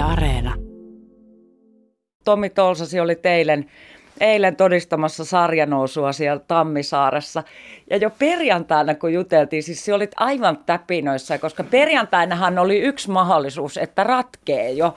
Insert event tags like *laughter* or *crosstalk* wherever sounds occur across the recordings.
Yle Areena. Tomi Tolsasi oli eilen, eilen todistamassa sarjanousua siellä Tammisaaressa. Ja jo perjantaina, kun juteltiin, siis se olit aivan täpinoissa, koska perjantainahan oli yksi mahdollisuus, että ratkee jo.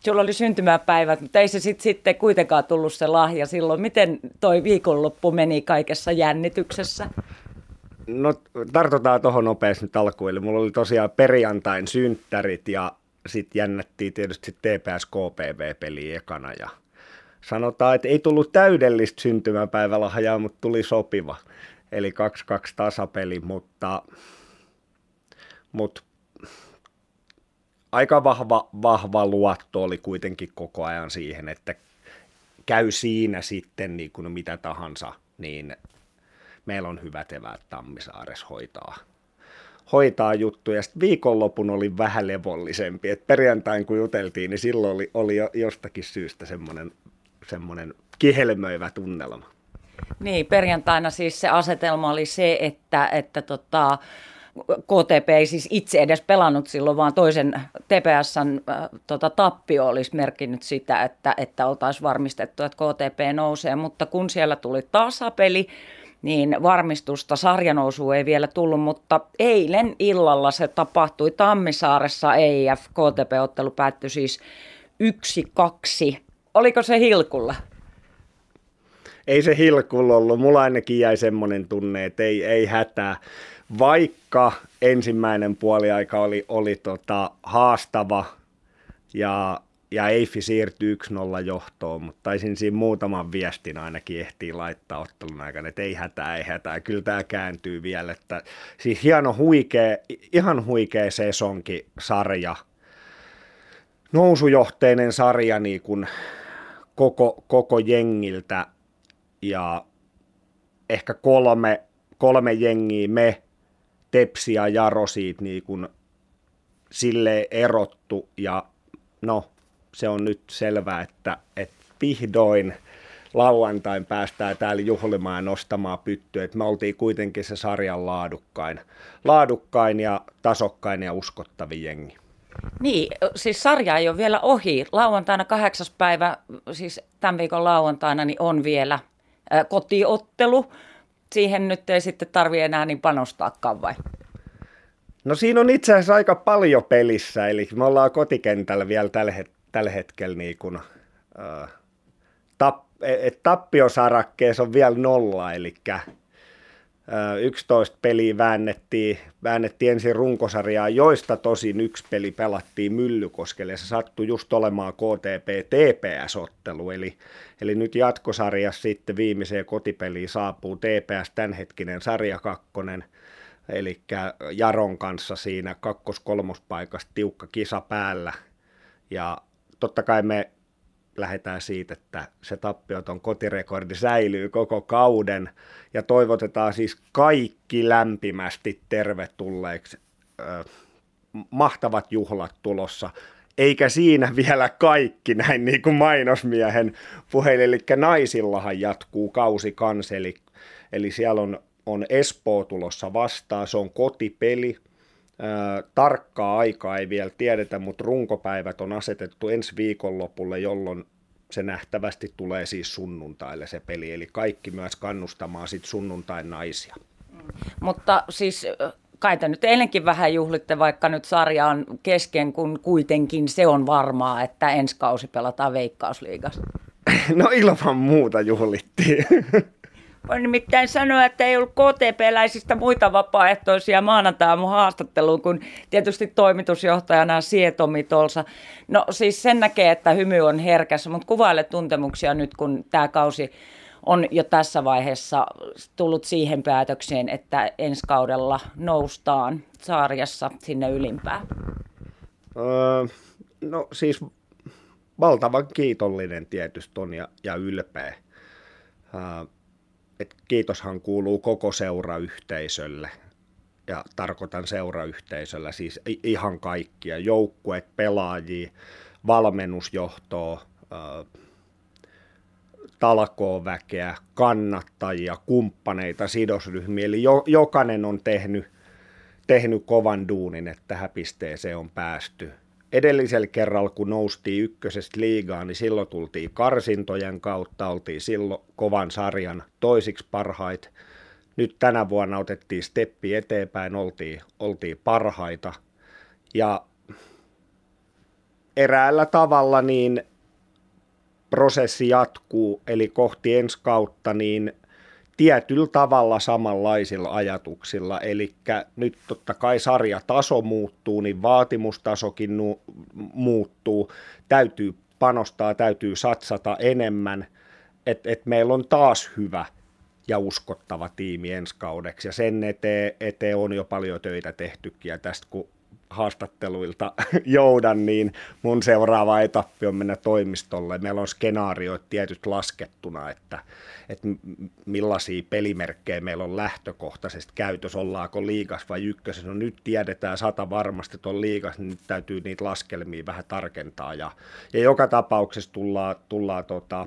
Sulla oli syntymäpäivät, mutta ei se sit, sitten kuitenkaan tullut se lahja silloin. Miten toi viikonloppu meni kaikessa jännityksessä? No tartutaan tuohon nopeasti nyt alkuun. Eli mulla oli tosiaan perjantain synttärit ja sitten jännättiin tietysti TPS KPV-peli ekana ja sanotaan, että ei tullut täydellistä syntymäpäivälahjaa, mutta tuli sopiva. Eli 2-2 tasapeli, mutta, mutta aika vahva, vahva luotto oli kuitenkin koko ajan siihen, että käy siinä sitten niin kuin mitä tahansa, niin meillä on hyvät eväät Tammisaares hoitaa, hoitaa juttuja. Sitten viikonlopun oli vähän levollisempi. Et perjantain kun juteltiin, niin silloin oli, oli jostakin syystä semmoinen, semmoinen kihelmöivä tunnelma. Niin, perjantaina siis se asetelma oli se, että, että tota, KTP ei siis itse edes pelannut silloin, vaan toisen TPSn äh, tota, tappio olisi merkinnyt sitä, että, että oltaisiin varmistettu, että KTP nousee. Mutta kun siellä tuli tasapeli, niin varmistusta sarjanousu ei vielä tullut, mutta eilen illalla se tapahtui Tammisaaressa EIF. KTP-ottelu päättyi siis 1-2. Oliko se hilkulla? Ei se hilkulla ollut. Mulla ainakin jäi semmoinen tunne, että ei, ei hätää. Vaikka ensimmäinen puoliaika oli, oli tota haastava ja ja Eifi siirtyi 1-0 johtoon, mutta taisin siinä muutaman viestin ainakin ehtii laittaa ottelun aikana, että ei hätää, ei hätää, kyllä tämä kääntyy vielä. Että, siis hieno huikea, ihan huikea sesonki sarja, nousujohteinen sarja niin kuin koko, koko jengiltä ja ehkä kolme, kolme jengiä, me, Tepsi ja Jaro siitä niin kuin sille erottu ja no se on nyt selvää, että, että vihdoin lauantain päästään täällä juhlimaan ja nostamaan pyttyä. Me oltiin kuitenkin se sarjan laadukkain, laadukkain ja tasokkain ja uskottavin jengi. Niin, siis sarja ei ole vielä ohi. Lauantaina kahdeksas päivä, siis tämän viikon lauantaina, niin on vielä kotiottelu. Siihen nyt ei sitten tarvitse enää niin panostaakaan vai? No siinä on itse asiassa aika paljon pelissä, eli me ollaan kotikentällä vielä tällä hetkellä tällä hetkellä niin kuin, äh, tap, et tappiosarakkeessa on vielä nolla, eli äh, 11 peliä väännettiin, väännettiin ensin runkosarjaa, joista tosin yksi peli pelattiin Myllykoskelle. Se sattui just olemaan KTP-TPS-ottelu, eli, eli nyt jatkosarjassa sitten viimeiseen kotipeliin saapuu TPS tämänhetkinen sarja kakkonen, eli Jaron kanssa siinä kakkos-kolmospaikassa tiukka kisa päällä. Ja totta kai me lähdetään siitä, että se tappioton kotirekordi säilyy koko kauden ja toivotetaan siis kaikki lämpimästi tervetulleeksi. mahtavat juhlat tulossa. Eikä siinä vielä kaikki näin niin kuin mainosmiehen puheille, eli naisillahan jatkuu kausi kans, eli, eli siellä on, on Espoo tulossa vastaan, se on kotipeli – tarkkaa aikaa ei vielä tiedetä, mutta runkopäivät on asetettu ensi viikonlopulle, jolloin se nähtävästi tulee siis sunnuntaille se peli, eli kaikki myös kannustamaan sit sunnuntain naisia. Mutta siis kai te nyt eilenkin vähän juhlitte, vaikka nyt sarja on kesken, kun kuitenkin se on varmaa, että ensi kausi pelataan Veikkausliigassa. *laughs* No ilman muuta juhlittiin. *laughs* Voin nimittäin sanoa, että ei ollut KTP-läisistä muita vapaaehtoisia maanantai mun haastatteluun, kun tietysti toimitusjohtajana Sietomi tuolsa. No siis sen näkee, että hymy on herkässä, mutta kuvaile tuntemuksia nyt, kun tämä kausi on jo tässä vaiheessa tullut siihen päätökseen, että ensi kaudella noustaan sarjassa sinne ylimpään. Öö, no siis valtavan kiitollinen tietysti on ja, ja ylpeä. Öö, että kiitoshan kuuluu koko seurayhteisölle. Ja tarkoitan seurayhteisöllä siis ihan kaikkia, joukkueet, pelaajia, valmennusjohtoa, talkooväkeä, kannattajia, kumppaneita, sidosryhmiä. Eli jo, jokainen on tehnyt, tehnyt kovan duunin, että tähän pisteeseen on päästy. Edellisellä kerralla, kun noustiin ykkösestä liigaan, niin silloin tultiin karsintojen kautta, oltiin silloin kovan sarjan toisiksi parhaita. Nyt tänä vuonna otettiin steppi eteenpäin, oltiin, oltiin parhaita. Ja eräällä tavalla niin prosessi jatkuu, eli kohti ensi kautta, niin tietyllä tavalla samanlaisilla ajatuksilla. Eli nyt totta kai sarjataso muuttuu, niin vaatimustasokin nu- muuttuu. Täytyy panostaa, täytyy satsata enemmän, että et meillä on taas hyvä ja uskottava tiimi ensi kaudeksi. Ja sen eteen, eteen on jo paljon töitä tehtykin. Ja tästä kun haastatteluilta *laughs* joudan, niin mun seuraava etappi on mennä toimistolle. Meillä on skenaarioit tietyt laskettuna, että, että millaisia pelimerkkejä meillä on lähtökohtaisesti käytössä, ollaanko liigas vai ykkösessä. No nyt tiedetään sata varmasti, että on liigas, niin nyt täytyy niitä laskelmia vähän tarkentaa. Ja, ja joka tapauksessa tullaan, tullaan tota,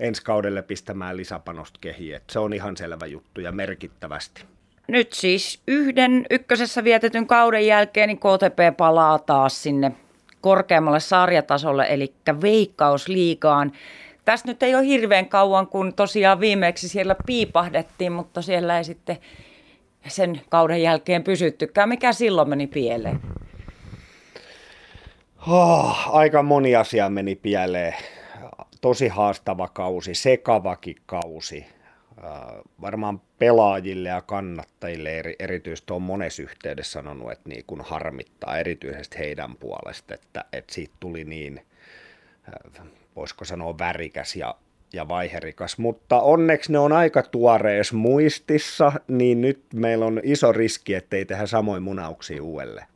ensi kaudelle pistämään lisäpanosta kehiin. Se on ihan selvä juttu ja merkittävästi. Nyt siis yhden ykkösessä vietetyn kauden jälkeen niin KTP palaa taas sinne korkeammalle sarjatasolle, eli veikkausliigaan. Tässä nyt ei ole hirveän kauan, kun tosiaan viimeksi siellä piipahdettiin, mutta siellä ei sitten sen kauden jälkeen pysyttykään. Mikä silloin meni pieleen? Oh, aika moni asia meni pieleen. Tosi haastava kausi, sekavakin kausi varmaan pelaajille ja kannattajille eri, erityisesti on monessa yhteydessä sanonut, että niin kun harmittaa erityisesti heidän puolesta, että, että siitä tuli niin, voisiko sanoa värikäs ja, ja vaiherikas, mutta onneksi ne on aika tuoreessa muistissa, niin nyt meillä on iso riski, ettei tehdä samoin munauksia uudelleen.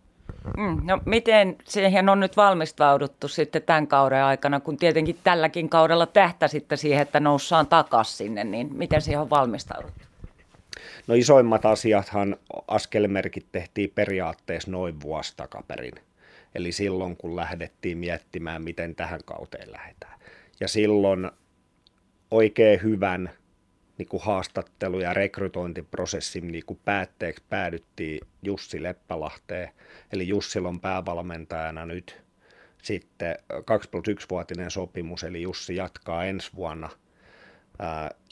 Mm, no miten siihen on nyt valmistauduttu sitten tämän kauden aikana, kun tietenkin tälläkin kaudella tähtäsitte siihen, että noussaan takaisin sinne, niin miten siihen on valmistauduttu? No isoimmat asiathan, askelmerkit tehtiin periaatteessa noin vuosi takaperin. Eli silloin, kun lähdettiin miettimään, miten tähän kauteen lähdetään. Ja silloin oikein hyvän niin kuin haastattelu- ja rekrytointiprosessin niin kuin päätteeksi päädyttiin Jussi Leppälahteen. Eli Jussilla on päävalmentajana nyt sitten 2 plus 1-vuotinen sopimus, eli Jussi jatkaa ensi vuonna.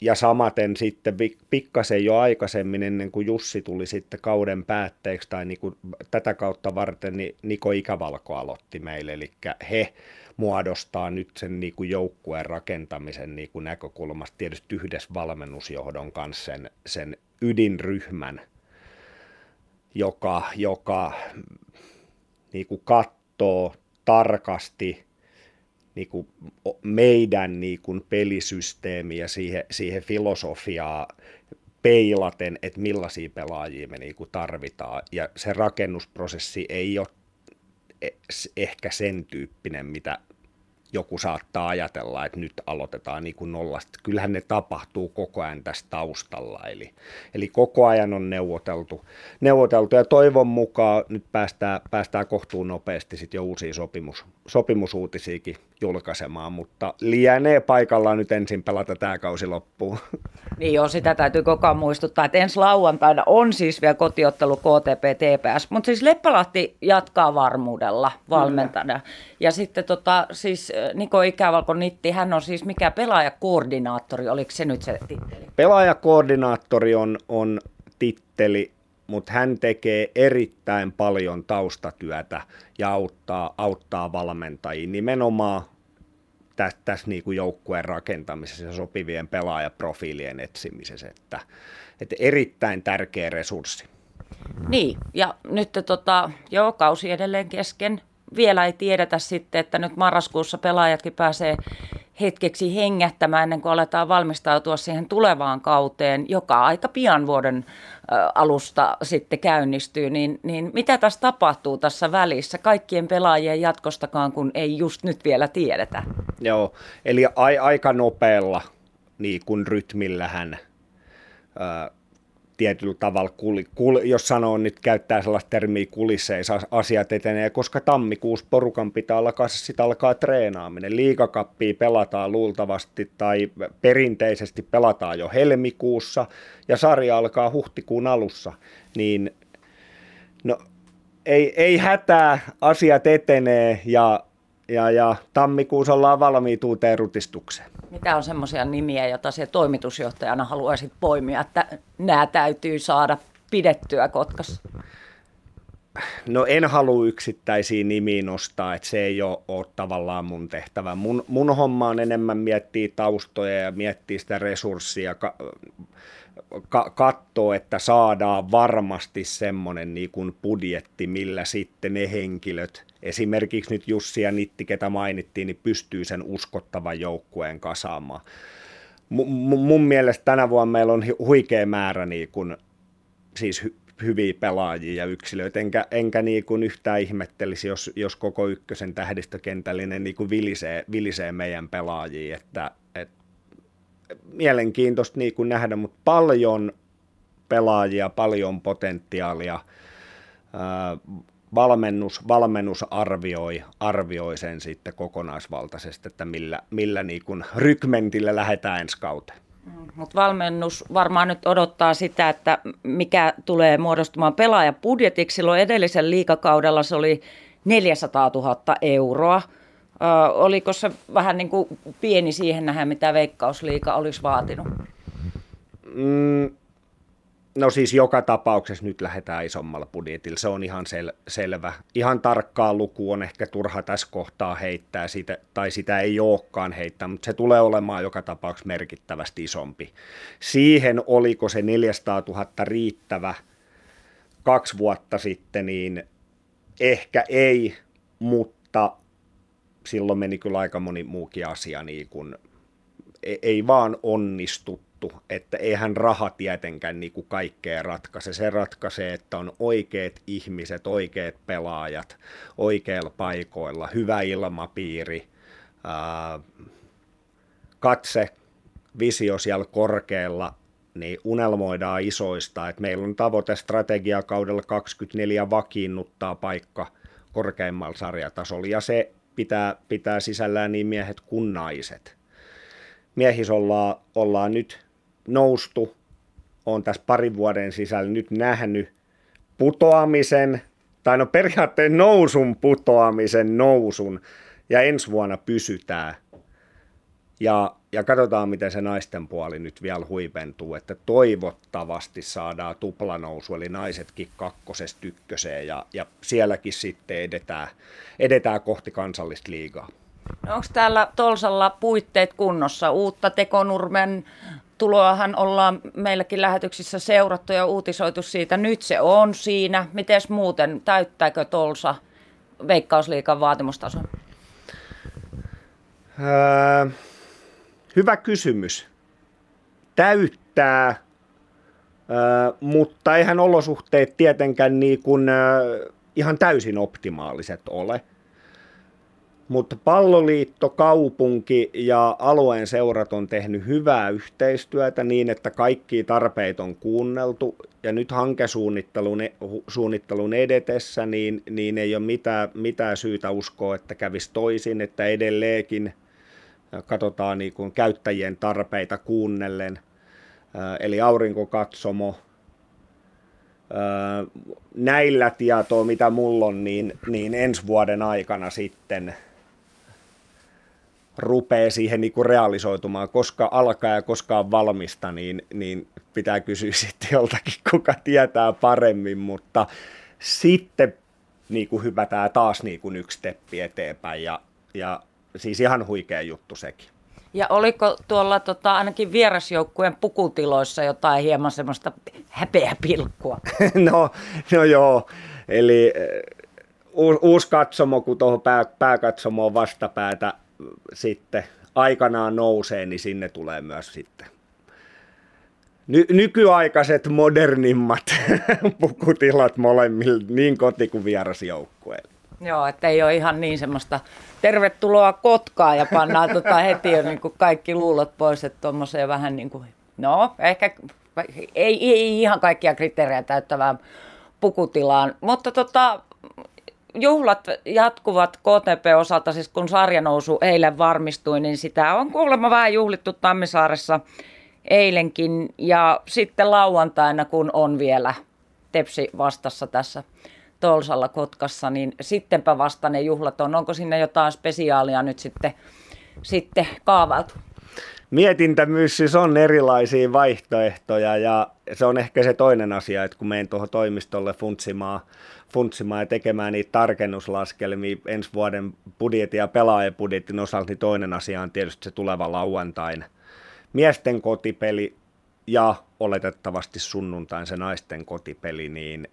Ja samaten sitten pikkasen jo aikaisemmin, ennen kuin Jussi tuli sitten kauden päätteeksi, tai niin kuin tätä kautta varten, niin Niko Ikävalko aloitti meille, eli he muodostaa nyt sen niin kuin joukkueen rakentamisen niin kuin näkökulmasta tietysti yhdessä valmennusjohdon kanssa sen, sen ydinryhmän, joka, joka niin kuin katsoo tarkasti niin kuin meidän niin kuin pelisysteemiä siihen, siihen filosofiaa peilaten, että millaisia pelaajia me niin kuin tarvitaan. Ja se rakennusprosessi ei ole ehkä sen tyyppinen, mitä joku saattaa ajatella, että nyt aloitetaan niin kuin nollasta. Kyllähän ne tapahtuu koko ajan tässä taustalla, eli, eli koko ajan on neuvoteltu, neuvoteltu ja toivon mukaan nyt päästään, päästään kohtuun nopeasti sitten jo uusia sopimus, sopimusuutisiakin julkaisemaan, mutta lienee paikallaan nyt ensin pelata tämä kausi loppuun. Niin joo, sitä täytyy koko ajan muistuttaa, että ensi lauantaina on siis vielä kotiottelu KTP TPS, mutta siis Leppälahti jatkaa varmuudella valmentajana. Ja sitten tota, siis Niko Ikävalko Nitti, hän on siis mikä pelaajakoordinaattori, oliko se nyt se titteli? Pelaajakoordinaattori on, on titteli, mutta hän tekee erittäin paljon taustatyötä ja auttaa, auttaa valmentajia nimenomaan tässä, tässä niin kuin joukkueen rakentamisessa ja sopivien pelaajaprofiilien etsimisessä, että, että erittäin tärkeä resurssi. Niin, ja nyt tota, joo, kausi edelleen kesken. Vielä ei tiedetä sitten, että nyt marraskuussa pelaajatkin pääsee hetkeksi hengättämään ennen kuin aletaan valmistautua siihen tulevaan kauteen, joka aika pian vuoden alusta sitten käynnistyy, niin, niin mitä tässä tapahtuu tässä välissä kaikkien pelaajien jatkostakaan, kun ei just nyt vielä tiedetä? Joo, eli a- aika nopealla niin kuin rytmillähän ää, tietyllä tavalla, kul, kul, jos sanoo nyt käyttää sellaista termiä kulisseissa, asiat etenee, koska tammikuussa porukan pitää alkaa, sitä alkaa treenaaminen. Liikakappia pelataan luultavasti tai perinteisesti pelataan jo helmikuussa ja sarja alkaa huhtikuun alussa, niin no, ei, ei hätää, asiat etenee ja, ja, ja tammikuussa ollaan valmiit uuteen rutistukseen. Mitä on semmoisia nimiä, joita se toimitusjohtajana haluaisit poimia, että nämä täytyy saada pidettyä Kotkassa? No en halua yksittäisiä nimiä nostaa, että se ei ole, ole tavallaan mun tehtävä. Mun, mun homma on enemmän miettiä taustoja ja miettiä sitä resurssia, ka, ka, katsoa, että saadaan varmasti semmoinen niin kuin budjetti, millä sitten ne henkilöt, esimerkiksi nyt Jussi ja Nitti, ketä mainittiin, niin pystyy sen uskottavan joukkueen kasaamaan. M- mun mielestä tänä vuonna meillä on huikea määrä niin kuin, siis hy- hyviä pelaajia ja yksilöitä, enkä, enkä niin kuin yhtään ihmettelisi, jos, jos koko ykkösen tähdistökentällinen niin kuin vilisee, vilisee meidän pelaajia, että, että mielenkiintoista niin kuin nähdä, mutta paljon pelaajia, paljon potentiaalia, valmennus, valmennus arvioi, arvioi sen sitten kokonaisvaltaisesti, että millä, millä niin kuin rykmentillä lähdetään ensi kauteen. Mm, Mutta valmennus varmaan nyt odottaa sitä, että mikä tulee muodostumaan pelaajapudjetiksi. Silloin edellisen liikakaudella se oli 400 000 euroa. Ö, oliko se vähän niin kuin pieni siihen nähdä, mitä Veikkausliika olisi vaatinut? Mm, No siis joka tapauksessa nyt lähdetään isommalla budjetilla, se on ihan sel- selvä. Ihan tarkkaa luku on ehkä turha tässä kohtaa heittää, sitä, tai sitä ei olekaan heittää, mutta se tulee olemaan joka tapauksessa merkittävästi isompi. Siihen oliko se 400 000 riittävä kaksi vuotta sitten, niin ehkä ei, mutta silloin meni kyllä aika moni muukin asia niin kuin, e-, ei vaan onnistu sanottu, että eihän raha tietenkään niin kuin kaikkea ratkaise. Se ratkaisee, että on oikeat ihmiset, oikeat pelaajat oikeilla paikoilla, hyvä ilmapiiri, ää, katse, visio siellä korkealla, niin unelmoidaan isoista. että meillä on tavoite strategiakaudella 24 vakiinnuttaa paikka korkeimmalla sarjatasolla, ja se pitää, pitää sisällään niin miehet kuin naiset. Miehissä ollaan, ollaan nyt noustu, on tässä parin vuoden sisällä nyt nähnyt putoamisen, tai no periaatteen nousun putoamisen nousun, ja ensi vuonna pysytään. Ja, ja katsotaan, miten se naisten puoli nyt vielä huipentuu, että toivottavasti saadaan tuplanousu, eli naisetkin kakkosesta ykköseen, ja, ja sielläkin sitten edetään, edetään kohti kansallista liigaa. No onko täällä Tolsalla puitteet kunnossa? Uutta Tekonurmen tuloahan ollaan meilläkin lähetyksissä seurattu ja uutisoitu siitä. Nyt se on siinä. Miten muuten, täyttääkö Tolsa veikkausliikan vaatimustason? Öö, hyvä kysymys. Täyttää, öö, mutta eihän olosuhteet tietenkään niin kuin, öö, ihan täysin optimaaliset ole – mutta palloliitto, kaupunki ja alueen seurat on tehnyt hyvää yhteistyötä niin, että kaikki tarpeet on kuunneltu. Ja nyt hankesuunnittelun e, suunnittelun edetessä niin, niin ei ole mitään, mitään syytä uskoa, että kävisi toisin, että edelleenkin katsotaan niin kuin käyttäjien tarpeita kuunnellen. Eli aurinkokatsomo, näillä tietoa, mitä mulla on, niin, niin ensi vuoden aikana sitten – rupeaa siihen niin kuin realisoitumaan, koska alkaa ja koska on valmista, niin, niin pitää kysyä *laughs* sitten joltakin, kuka tietää paremmin, mutta sitten niin kuin hypätään taas niin kuin yksi steppi eteenpäin ja, ja siis ihan huikea juttu sekin. Ja oliko tuolla tota, ainakin vierasjoukkueen pukutiloissa jotain hieman semmoista häpeäpilkkua? *laughs* no, no joo, eli uusi katsomo, kun tuohon pää, pääkatsomoon vastapäätä sitten aikanaan nousee, niin sinne tulee myös sitten ny- nykyaikaiset, modernimmat *laughs* pukutilat molemmille, niin koti- kuin vierasjoukkueille. Joo, että ei ole ihan niin semmoista tervetuloa Kotkaan ja pannaan *laughs* tota heti jo niin kuin kaikki luulot pois, että tuommoiseen vähän niin kuin, no ehkä ei, ei ihan kaikkia kriteerejä täyttävään pukutilaan, mutta tota, juhlat jatkuvat KTP-osalta, siis kun sarjanousu eilen varmistui, niin sitä on kuulemma vähän juhlittu Tammisaaressa eilenkin. Ja sitten lauantaina, kun on vielä Tepsi vastassa tässä Tolsalla Kotkassa, niin sittenpä vasta ne juhlat on. Onko sinne jotain spesiaalia nyt sitten, sitten kaavailtu? Mietintämyssys on erilaisia vaihtoehtoja ja se on ehkä se toinen asia, että kun menen tuohon toimistolle funtsimaan, funtsimaan ja tekemään niitä tarkennuslaskelmia ensi vuoden budjetin ja pelaajabudjetin osalta, niin toinen asia on tietysti se tuleva lauantain miesten kotipeli ja oletettavasti sunnuntain se naisten kotipeli, niin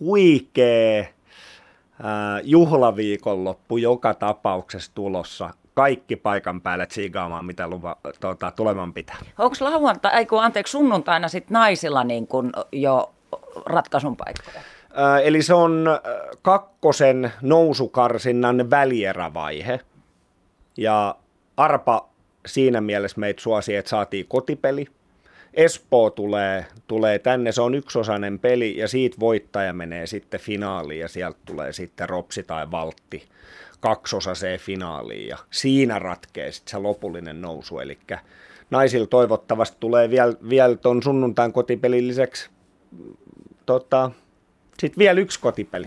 huikee juhlaviikonloppu joka tapauksessa tulossa kaikki paikan päälle tsiigaamaan, mitä lupa, tuota, tuleman pitää. Onko lauantai, kun anteeksi, sunnuntaina sit naisilla niin kun jo ratkaisun paikkoja? Eli se on kakkosen nousukarsinnan välierävaihe. Ja Arpa siinä mielessä meitä suosi, että saatiin kotipeli. Espoo tulee, tulee tänne, se on yksiosainen peli ja siitä voittaja menee sitten finaaliin ja sieltä tulee sitten Ropsi tai Valtti kaksosaseen finaaliin ja siinä ratkee sitten se lopullinen nousu. Eli naisilla toivottavasti tulee vielä, vielä tuon sunnuntain kotipelin lisäksi tota, sitten vielä yksi kotipeli.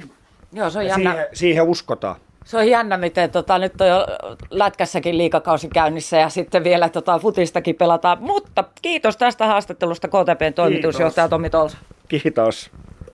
Joo, se on jännä. Siihen, siihen uskotaan. Se on jännä, miten tota, nyt on jo lätkässäkin liikakausi käynnissä ja sitten vielä tota, futistakin pelataan. Mutta kiitos tästä haastattelusta KTPn toimitusjohtaja Tomi Tolsa. Kiitos.